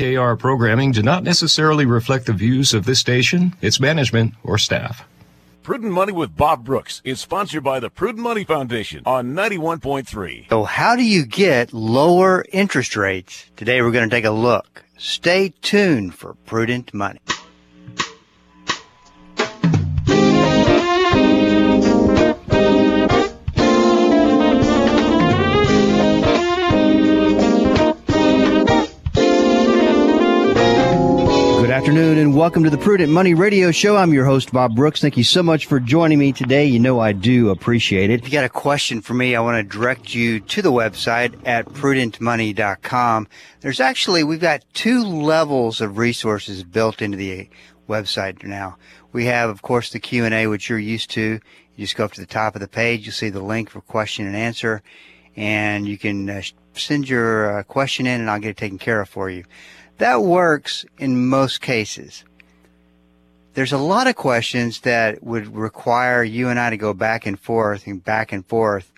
KR programming do not necessarily reflect the views of this station, its management, or staff. Prudent Money with Bob Brooks is sponsored by the Prudent Money Foundation on 91.3. So how do you get lower interest rates? Today we're going to take a look. Stay tuned for Prudent Money. Afternoon and welcome to the Prudent Money Radio Show. I'm your host, Bob Brooks. Thank you so much for joining me today. You know I do appreciate it. If you got a question for me, I want to direct you to the website at prudentmoney.com. There's actually, we've got two levels of resources built into the website now. We have, of course, the Q&A, which you're used to. You just go up to the top of the page. You'll see the link for question and answer and you can uh, send your uh, question in and I'll get it taken care of for you. That works in most cases. There's a lot of questions that would require you and I to go back and forth and back and forth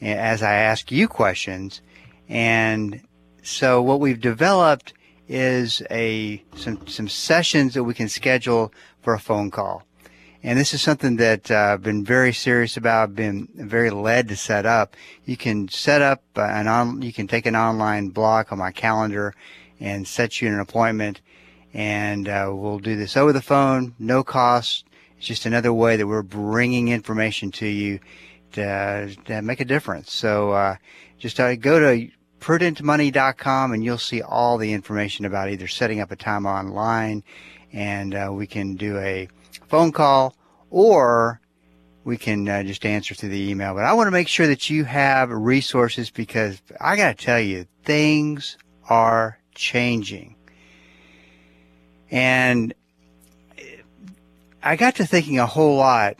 as I ask you questions. And so what we've developed is a some some sessions that we can schedule for a phone call. And this is something that uh, I've been very serious about, been very led to set up. You can set up an on, you can take an online block on my calendar and set you an appointment. And uh, we'll do this over the phone, no cost. It's just another way that we're bringing information to you to, to make a difference. So uh, just uh, go to prudentmoney.com and you'll see all the information about either setting up a time online and uh, we can do a phone call or we can uh, just answer through the email. But I want to make sure that you have resources because I got to tell you, things are changing. And I got to thinking a whole lot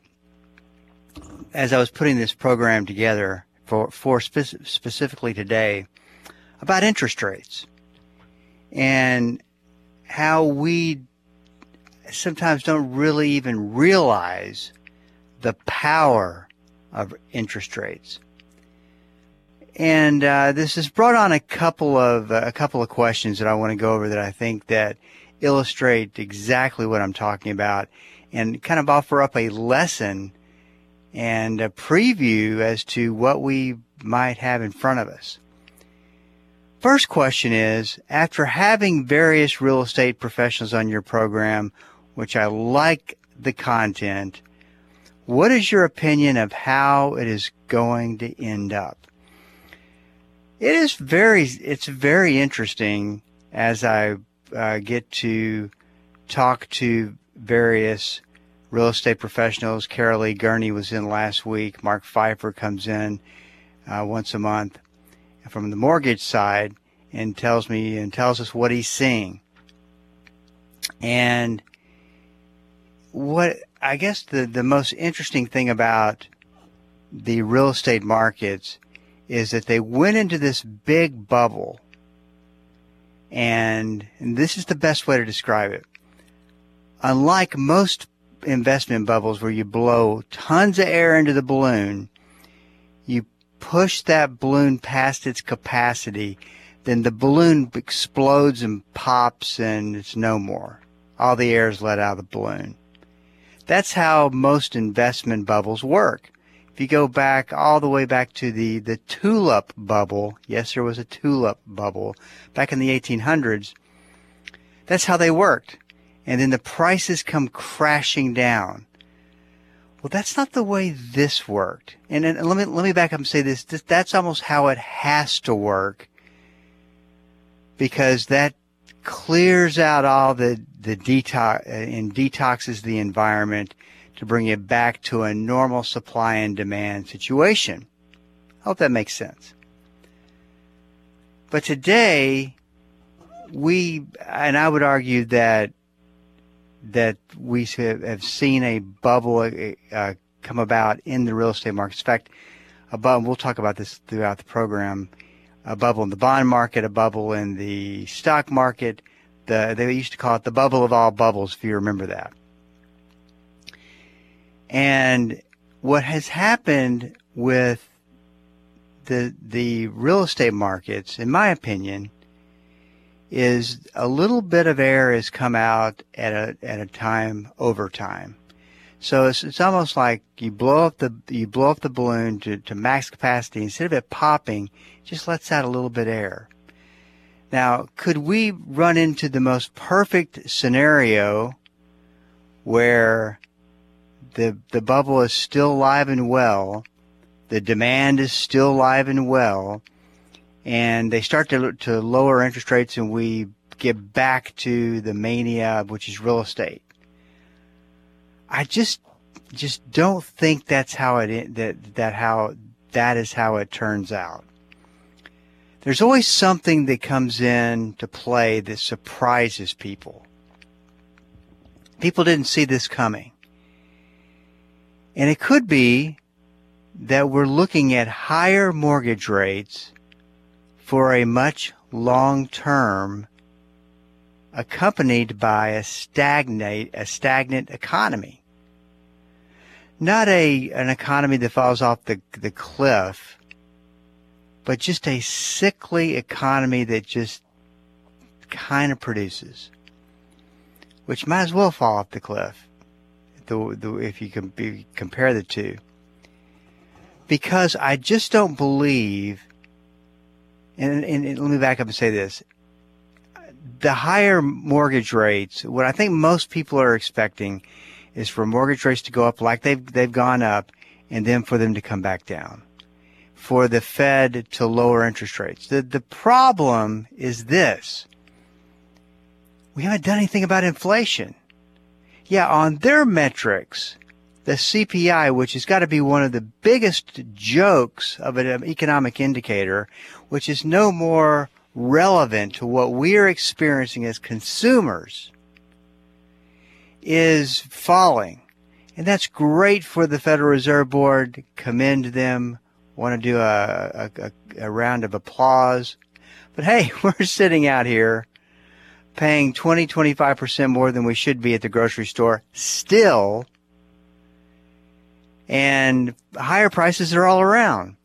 as I was putting this program together for, for spe- specifically today about interest rates and how we sometimes don't really even realize the power of interest rates. And uh, this has brought on a couple of uh, a couple of questions that I want to go over that I think that illustrate exactly what I'm talking about, and kind of offer up a lesson and a preview as to what we might have in front of us. First question is After having various real estate professionals on your program, which I like the content, what is your opinion of how it is going to end up? It is very, it's very interesting as I uh, get to talk to various real estate professionals. Carolee Gurney was in last week. Mark Pfeiffer comes in uh, once a month from the mortgage side and tells me and tells us what he's seeing. And what I guess the, the most interesting thing about the real estate markets is that they went into this big bubble. And, and this is the best way to describe it. Unlike most investment bubbles where you blow tons of air into the balloon, you push that balloon past its capacity, then the balloon explodes and pops and it's no more. All the air is let out of the balloon. That's how most investment bubbles work. If you go back all the way back to the, the tulip bubble, yes, there was a tulip bubble back in the 1800s. That's how they worked. And then the prices come crashing down. Well, that's not the way this worked. And, and let me let me back up and say this, this. That's almost how it has to work, because that clears out all the the detox uh, and detoxes the environment to bring it back to a normal supply and demand situation. I hope that makes sense. But today, we, and I would argue that that we have seen a bubble uh, come about in the real estate markets. In fact, a bubble, we'll talk about this throughout the program, a bubble in the bond market, a bubble in the stock market. The, they used to call it the bubble of all bubbles, if you remember that. And what has happened with the the real estate markets, in my opinion, is a little bit of air has come out at a at a time over time. So it's, it's almost like you blow up the you blow up the balloon to, to max capacity. Instead of it popping, just lets out a little bit of air. Now, could we run into the most perfect scenario where the the bubble is still alive and well, the demand is still alive and well, and they start to to lower interest rates, and we get back to the mania, which is real estate. I just just don't think that's how it that that how that is how it turns out. There's always something that comes in to play that surprises people. People didn't see this coming. And it could be that we're looking at higher mortgage rates for a much long term accompanied by a stagnate a stagnant economy. Not a an economy that falls off the the cliff, but just a sickly economy that just kind of produces, which might as well fall off the cliff. The, the, if you can be, compare the two, because I just don't believe. And, and, and let me back up and say this: the higher mortgage rates, what I think most people are expecting is for mortgage rates to go up like they've they've gone up, and then for them to come back down. For the Fed to lower interest rates. The the problem is this. We haven't done anything about inflation. Yeah, on their metrics, the CPI, which has got to be one of the biggest jokes of an um, economic indicator, which is no more relevant to what we are experiencing as consumers is falling. And that's great for the Federal Reserve Board. Commend them. Want to do a, a, a round of applause. But hey, we're sitting out here paying 20, 25% more than we should be at the grocery store still. And higher prices are all around.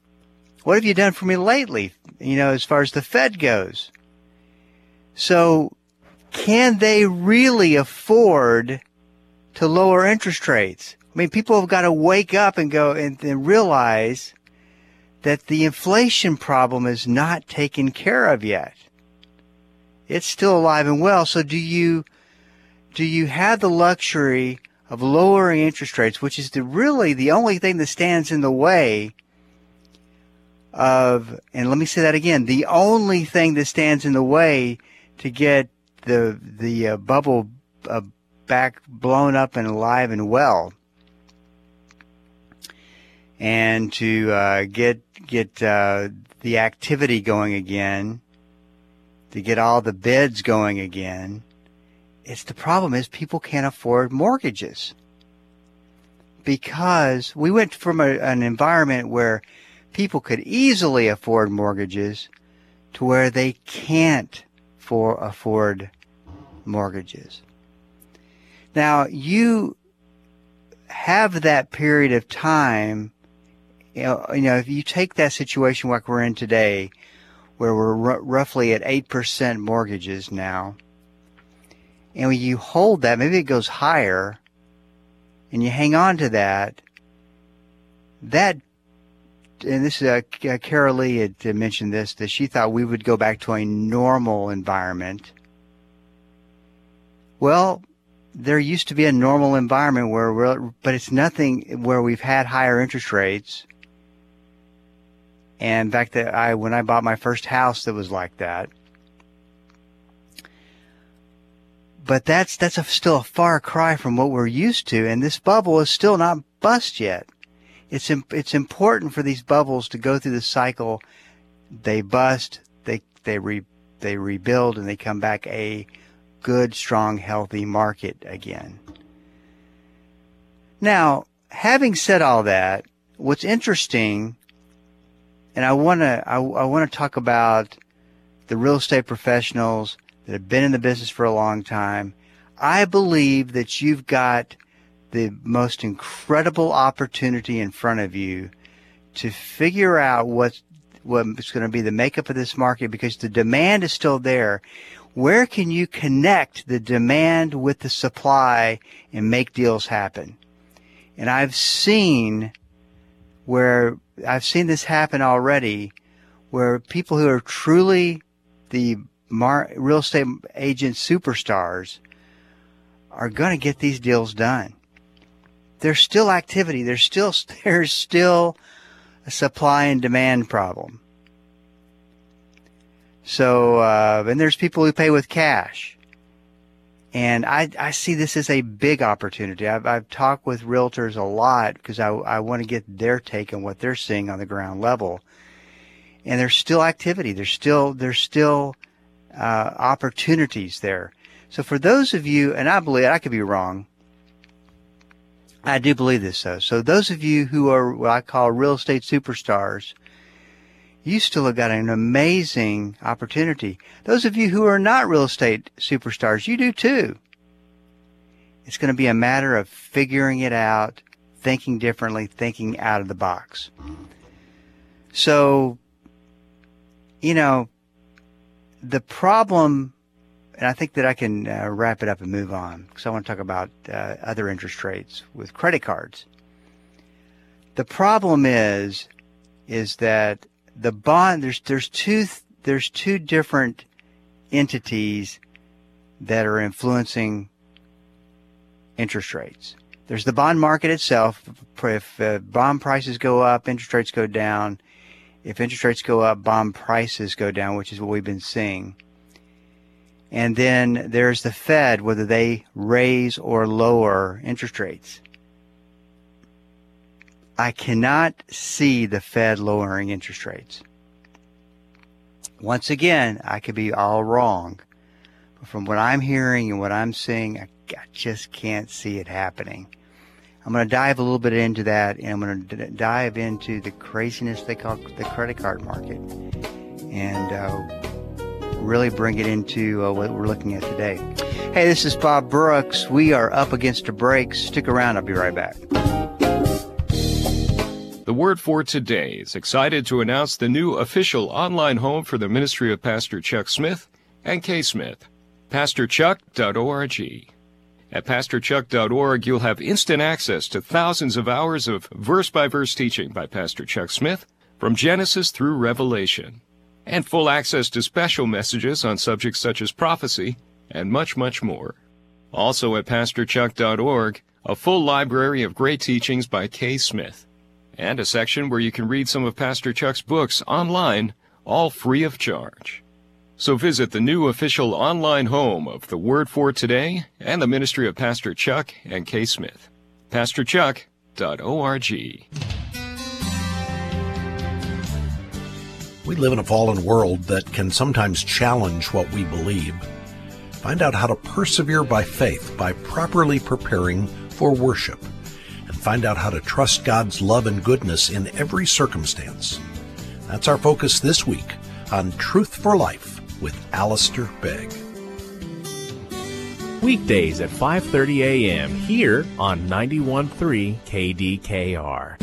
What have you done for me lately? You know, as far as the Fed goes. So can they really afford to lower interest rates? I mean, people have got to wake up and go and, and realize that the inflation problem is not taken care of yet. It's still alive and well. So do you, do you have the luxury of lowering interest rates, which is the, really the only thing that stands in the way of, and let me say that again, the only thing that stands in the way to get the the uh, bubble uh, back blown up and alive and well, and to uh, get get uh, the activity going again, to get all the bids going again. It's the problem is people can't afford mortgages because we went from a, an environment where people could easily afford mortgages to where they can't for afford mortgages. Now, you have that period of time, you know, you know if you take that situation like we're in today, where we're r- roughly at 8% mortgages now, and when you hold that, maybe it goes higher, and you hang on to that, that and this is uh, uh, Carol Lee had mentioned this that she thought we would go back to a normal environment. Well, there used to be a normal environment where we're, but it's nothing where we've had higher interest rates. And in fact, that I when I bought my first house, that was like that. But that's that's a, still a far cry from what we're used to, and this bubble is still not bust yet it's it's important for these bubbles to go through the cycle. They bust, they they re, they rebuild, and they come back a good, strong, healthy market again. Now, having said all that, what's interesting, and I want to I, I want to talk about the real estate professionals that have been in the business for a long time. I believe that you've got the most incredible opportunity in front of you to figure out what's what's going to be the makeup of this market because the demand is still there. Where can you connect the demand with the supply and make deals happen? And I've seen where I've seen this happen already where people who are truly the mar- real estate agent superstars are going to get these deals done. There's still activity. There's still there's still a supply and demand problem. So, uh, and there's people who pay with cash. And I, I see this as a big opportunity. I've, I've talked with realtors a lot because I, I want to get their take on what they're seeing on the ground level. And there's still activity. There's still, there's still, uh, opportunities there. So for those of you, and I believe, I could be wrong. I do believe this though. So those of you who are what I call real estate superstars, you still have got an amazing opportunity. Those of you who are not real estate superstars, you do too. It's going to be a matter of figuring it out, thinking differently, thinking out of the box. So, you know, the problem, and I think that I can uh, wrap it up and move on because I want to talk about uh, other interest rates with credit cards. The problem is, is that the bond there's there's two there's two different entities that are influencing interest rates. There's the bond market itself. If uh, bond prices go up, interest rates go down. If interest rates go up, bond prices go down, which is what we've been seeing. And then there's the Fed, whether they raise or lower interest rates. I cannot see the Fed lowering interest rates. Once again, I could be all wrong. But from what I'm hearing and what I'm seeing, I, just can't see it happening. I'm going to dive a little bit into that, and I'm going to d- dive into the craziness they call the credit card market, and uh, really bring it into uh, what we're looking at today. Hey, this is Bob Brooks. We are up against a break. Stick around. I'll be right back. The Word for Today is excited to announce the new official online home for the ministry of Pastor Chuck Smith and Kay Smith, pastorchuck.org. At pastorchuck.org, you'll have instant access to thousands of hours of verse by verse teaching by Pastor Chuck Smith from Genesis through Revelation, and full access to special messages on subjects such as prophecy and much, much more. Also at pastorchuck.org, a full library of great teachings by Kay Smith and a section where you can read some of Pastor Chuck's books online, all free of charge. So visit the new official online home of the Word for Today and the ministry of Pastor Chuck and Kay Smith. PastorChuck.org. We live in a fallen world that can sometimes challenge what we believe. Find out how to persevere by faith by properly preparing for worship find out how to trust God's love and goodness in every circumstance. That's our focus this week on Truth for Life with Alistair Begg. Weekdays at 5:30 a.m. here on 91.3 KDKR.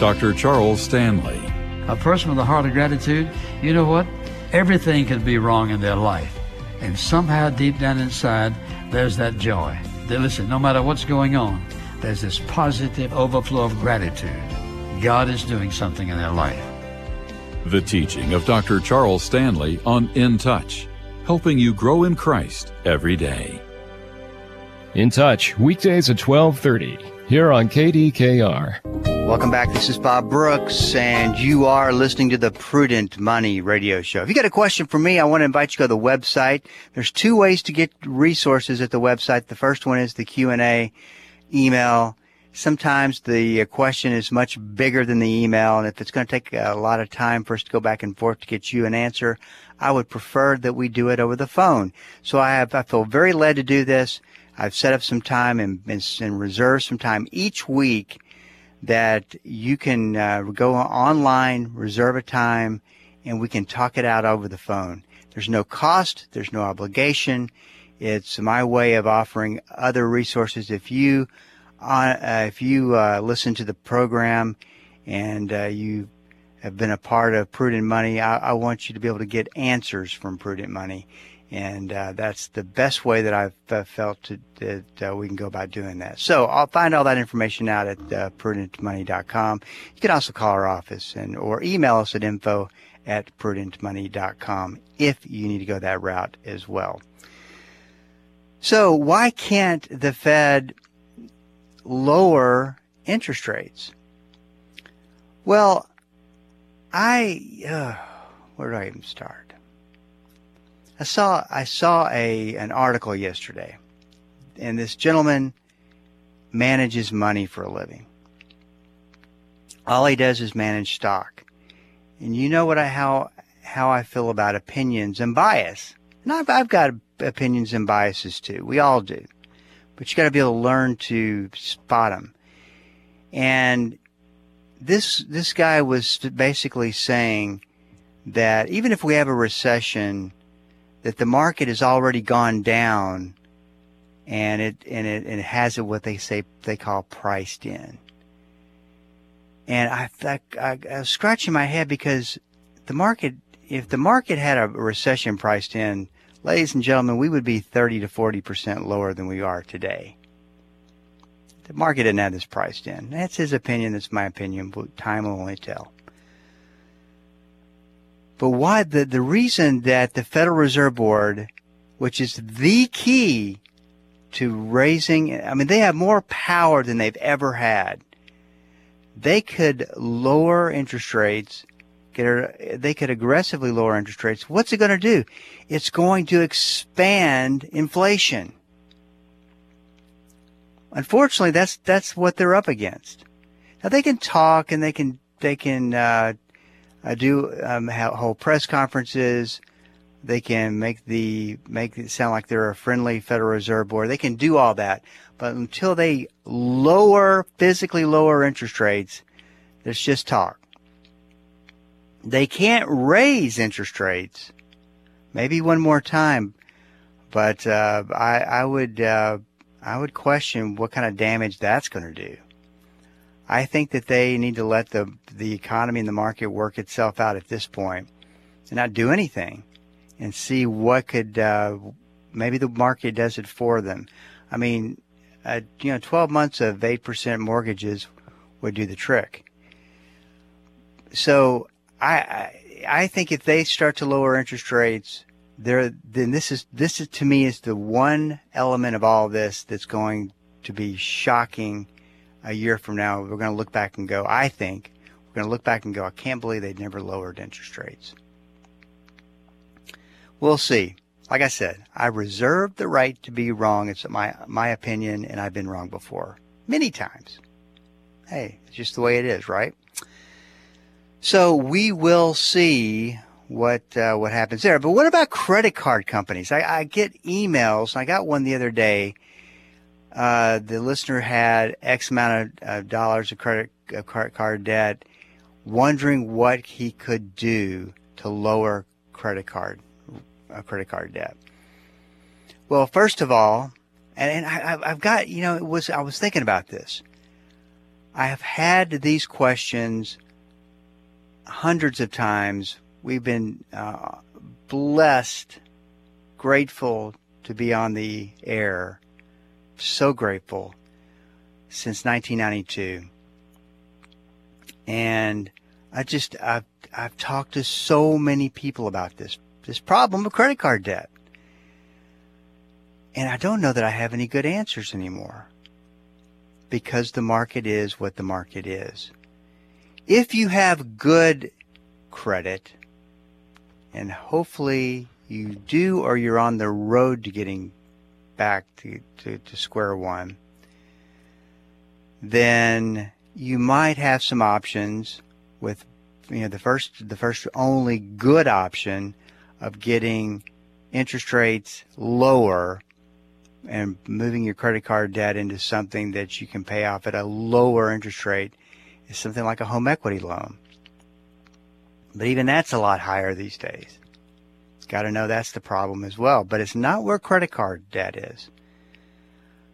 Dr. Charles Stanley. A person with a heart of gratitude, you know what? Everything can be wrong in their life. And somehow deep down inside, there's that joy. They listen, no matter what's going on, there's this positive overflow of gratitude. God is doing something in their life. The teaching of Dr. Charles Stanley on In Touch, helping you grow in Christ every day. In Touch, weekdays at 1230, here on KDKR. Welcome back. This is Bob Brooks, and you are listening to the Prudent Money Radio Show. If you got a question for me, I want to invite you to go to the website. There's two ways to get resources at the website. The first one is the Q&A email. Sometimes the uh, question is much bigger than the email, and if it's going to take a lot of time for us to go back and forth to get you an answer, I would prefer that we do it over the phone. So I have, I feel very led to do this. I've set up some time and, and, reserved some time each week that you can uh, go online, reserve a time, and we can talk it out over the phone. There's no cost, there's no obligation. It's my way of offering other resources. If you, uh, if you uh, listen to the program and uh, you have been a part of Prudent Money, I, I, want you to be able to get answers from Prudent Money. And uh, that's the best way that I've uh, felt to, that uh, we can go about doing that. So I'll find all that information out at uh, prudentmoney.com. You can also call our office and or email us at info at prudentmoney.com if you need to go that route as well. So why can't the Fed lower interest rates? Well, I uh, where do I even start? I saw I saw a an article yesterday, and this gentleman manages money for a living. All he does is manage stock, and you know what I how how I feel about opinions and bias. And I've, I've got opinions and biases too. We all do, but you got to be able to learn to spot them. And this this guy was basically saying that even if we have a recession, that the market has already gone down, and it and it, and it has it what they say they call priced in. And I, I, I, I was scratching my head because the market, if the market had a recession priced in, ladies and gentlemen, we would be 30 to 40 percent lower than we are today. The market didn't have this priced in. That's his opinion. That's my opinion. But time will only tell. But why the, the reason that the Federal Reserve Board, which is the key to raising, I mean, they have more power than they've ever had. They could lower interest rates, get, they could aggressively lower interest rates. What's it going to do? It's going to expand inflation. Unfortunately, that's that's what they're up against. Now they can talk and they can they can uh, uh, do um, press conferences. They can make the make it sound like they're a friendly Federal Reserve Board. They can do all that, but until they lower physically lower interest rates, there's just talk. They can't raise interest rates. Maybe one more time, but uh, I, I would uh, I would question what kind of damage that's going to do. I think that they need to let the the economy and the market work itself out at this point, and not do anything, and see what could uh, maybe the market does it for them. I mean, uh, you know, 12 months of 8% mortgages would do the trick. So I, I I think if they start to lower interest rates, there then this is this is to me is the one element of all this that's going to be shocking a year from now. We're going to look back and go i think we're going to look back and go i can't believe they never lowered interest rates. We'll see. Like i said i reserve the right to be wrong. It's my my opinion and i've been wrong before many times. Hey it's just the way it is right so we will see what uh, what happens there. But what about credit card companies? I, I get emails. I got one the other day. Uh, the listener had X amount of uh, dollars of credit card debt, wondering what he could do to lower credit card credit card debt. Well, first of all, and, and I, I've got you know it was I was thinking about this. I have had these questions hundreds of times we've been uh, blessed, grateful to be on the air, so grateful since 1992. And I just I've I've talked to so many people about this this problem of credit card debt. And I don't know that I have any good answers anymore because the market is what the market is. If you have good credit, and hopefully you do or you're on the road to getting back to, to, to square one, then you might have some options with you know the first the first only good option of getting interest rates lower and moving your credit card debt into something that you can pay off at a lower interest rate is something like a home equity loan. But even that's a lot higher these days. Got to know that's the problem as well. But it's not where credit card debt is.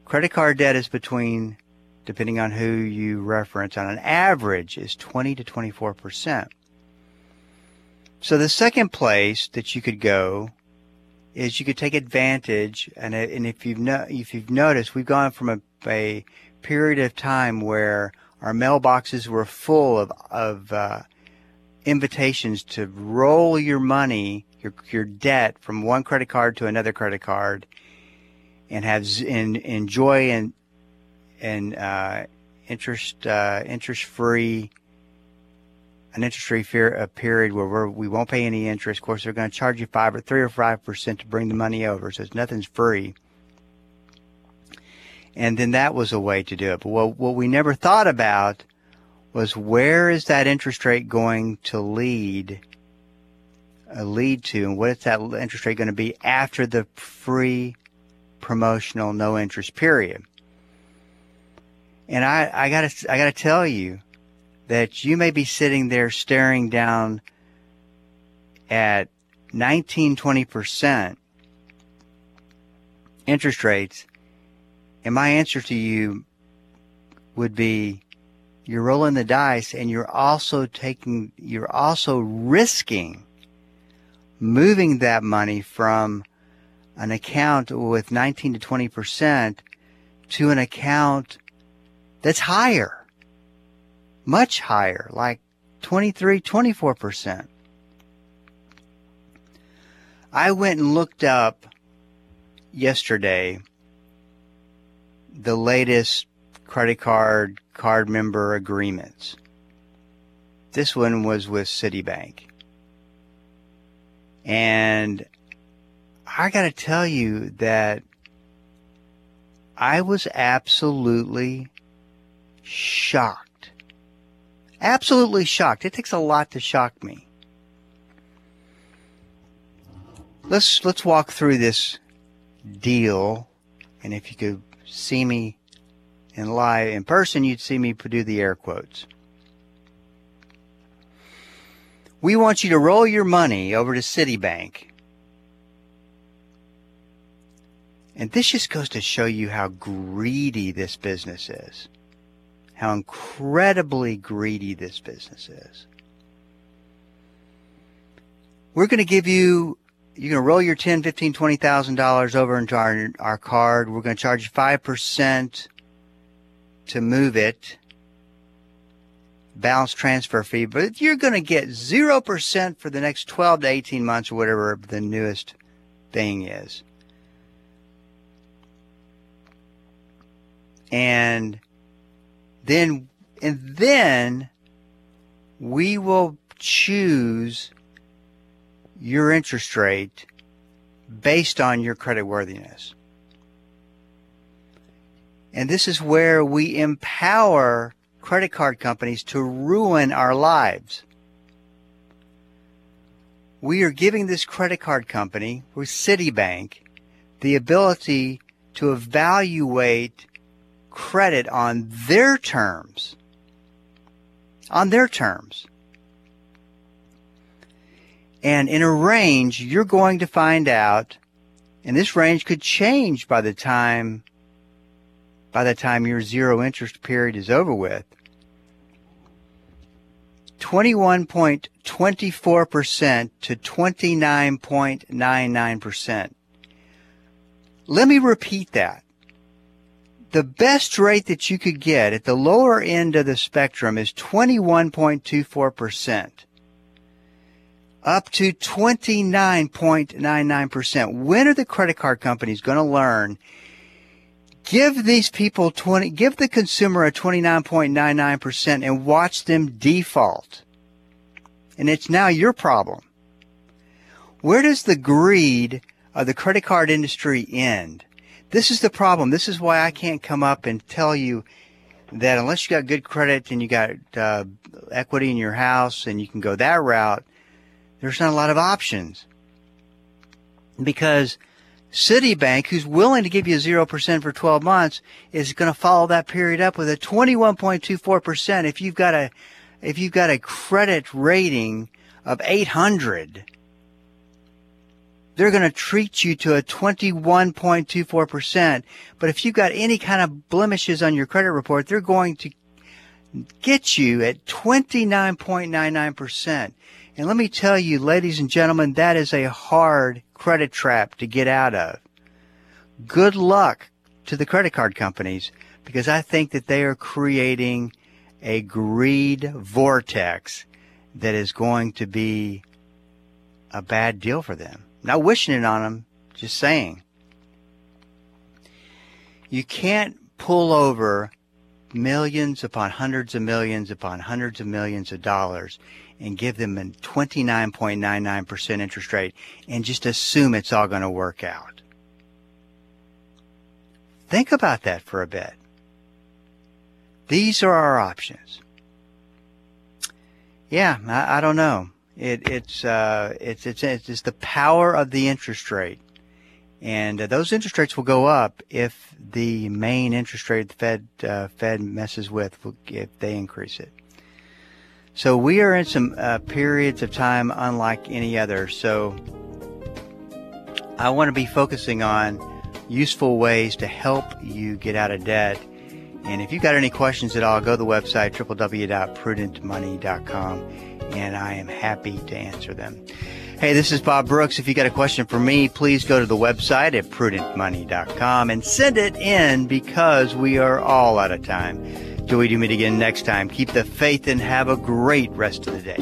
Credit card debt is between, depending on who you reference, on an average is 20 to 24 percent. So the second place that you could go is you could take advantage, and and if you've no, if you've noticed, we've gone from a, a period of time where our mailboxes were full of of uh, invitations to roll your money, your your debt from one credit card to another credit card, and have and enjoy and and uh, interest uh, interest free an interest free period where we're, we won't pay any interest. Of course, they're going to charge you five or three or five percent to bring the money over, so it's nothing's free. And then that was a way to do it. But what, what we never thought about was where is that interest rate going to lead, uh, lead to, and what is that interest rate going to be after the free promotional no interest period? And I, I gotta, I gotta tell you, that you may be sitting there staring down at 19, 20% interest rates. And my answer to you would be you're rolling the dice and you're also taking, you're also risking moving that money from an account with 19 to 20% to an account that's higher much higher, like 23, 24%. I went and looked up yesterday the latest credit card card member agreements. This one was with Citibank. And I got to tell you that I was absolutely shocked absolutely shocked. It takes a lot to shock me. Let's let's walk through this deal, and if you could see me in live in person, you'd see me do the air quotes. We want you to roll your money over to Citibank. And this just goes to show you how greedy this business is how incredibly greedy this business is. We're going to give you, you're going to roll your 10, 15, 20,000 dollars over into our, our card. We're going to charge you 5% to move it, balance transfer fee, but you're going to get 0% for the next 12 to 18 months or whatever the newest thing is. And then and then we will choose your interest rate based on your credit worthiness. And this is where we empower credit card companies to ruin our lives. We are giving this credit card company, with Citibank, the ability to evaluate credit on their terms. On their terms. And in a range, you're going to find out, and this range could change by the time by the time your zero interest period is over with. 21.24% to 29.99%. Let me repeat that the best rate that you could get at the lower end of the spectrum is 21.24%, up to 29.99%. When are the credit card companies going to learn? Give these people 20, give the consumer a 29.99% and watch them default. And it's now your problem. Where does the greed of the credit card industry end? This is the problem. This is why I can't come up and tell you that unless you got good credit and you got uh, equity in your house and you can go that route, there's not a lot of options. Because Citibank, who's willing to give you 0% for 12 months, is going to follow that period up with a 21.24% if you've got a if you've got a credit rating of 800 they're going to treat you to a 21.24%. But if you've got any kind of blemishes on your credit report, they're going to get you at 29.99%. And let me tell you, ladies and gentlemen, that is a hard credit trap to get out of. Good luck to the credit card companies because I think that they are creating a greed vortex that is going to be a bad deal for them. Not wishing it on them, just saying. You can't pull over millions upon hundreds of millions upon hundreds of millions of dollars and give them a 29.99% interest rate and just assume it's all going to work out. Think about that for a bit. These are our options. Yeah, I, I don't know. It, it's, uh, it's, it's, it's the power of the interest rate. And uh, those interest rates will go up if the main interest rate the Fed, uh, Fed messes with, if they increase it. So we are in some uh, periods of time unlike any other. So I want to be focusing on useful ways to help you get out of debt. And if you've got any questions at all, go to the website www.prudentmoney.com and I am happy to answer them. Hey, this is Bob Brooks. If you got a question for me, please go to the website at prudentmoney.com and send it in because we are all out of time. Till we do meet again next time, keep the faith and have a great rest of the day.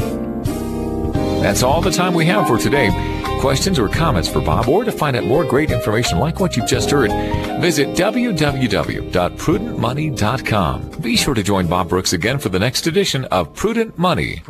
That's all the time we have for today. Questions or comments for Bob or to find out more great information like what you've just heard, visit www.prudentmoney.com. Be sure to join Bob Brooks again for the next edition of Prudent Money.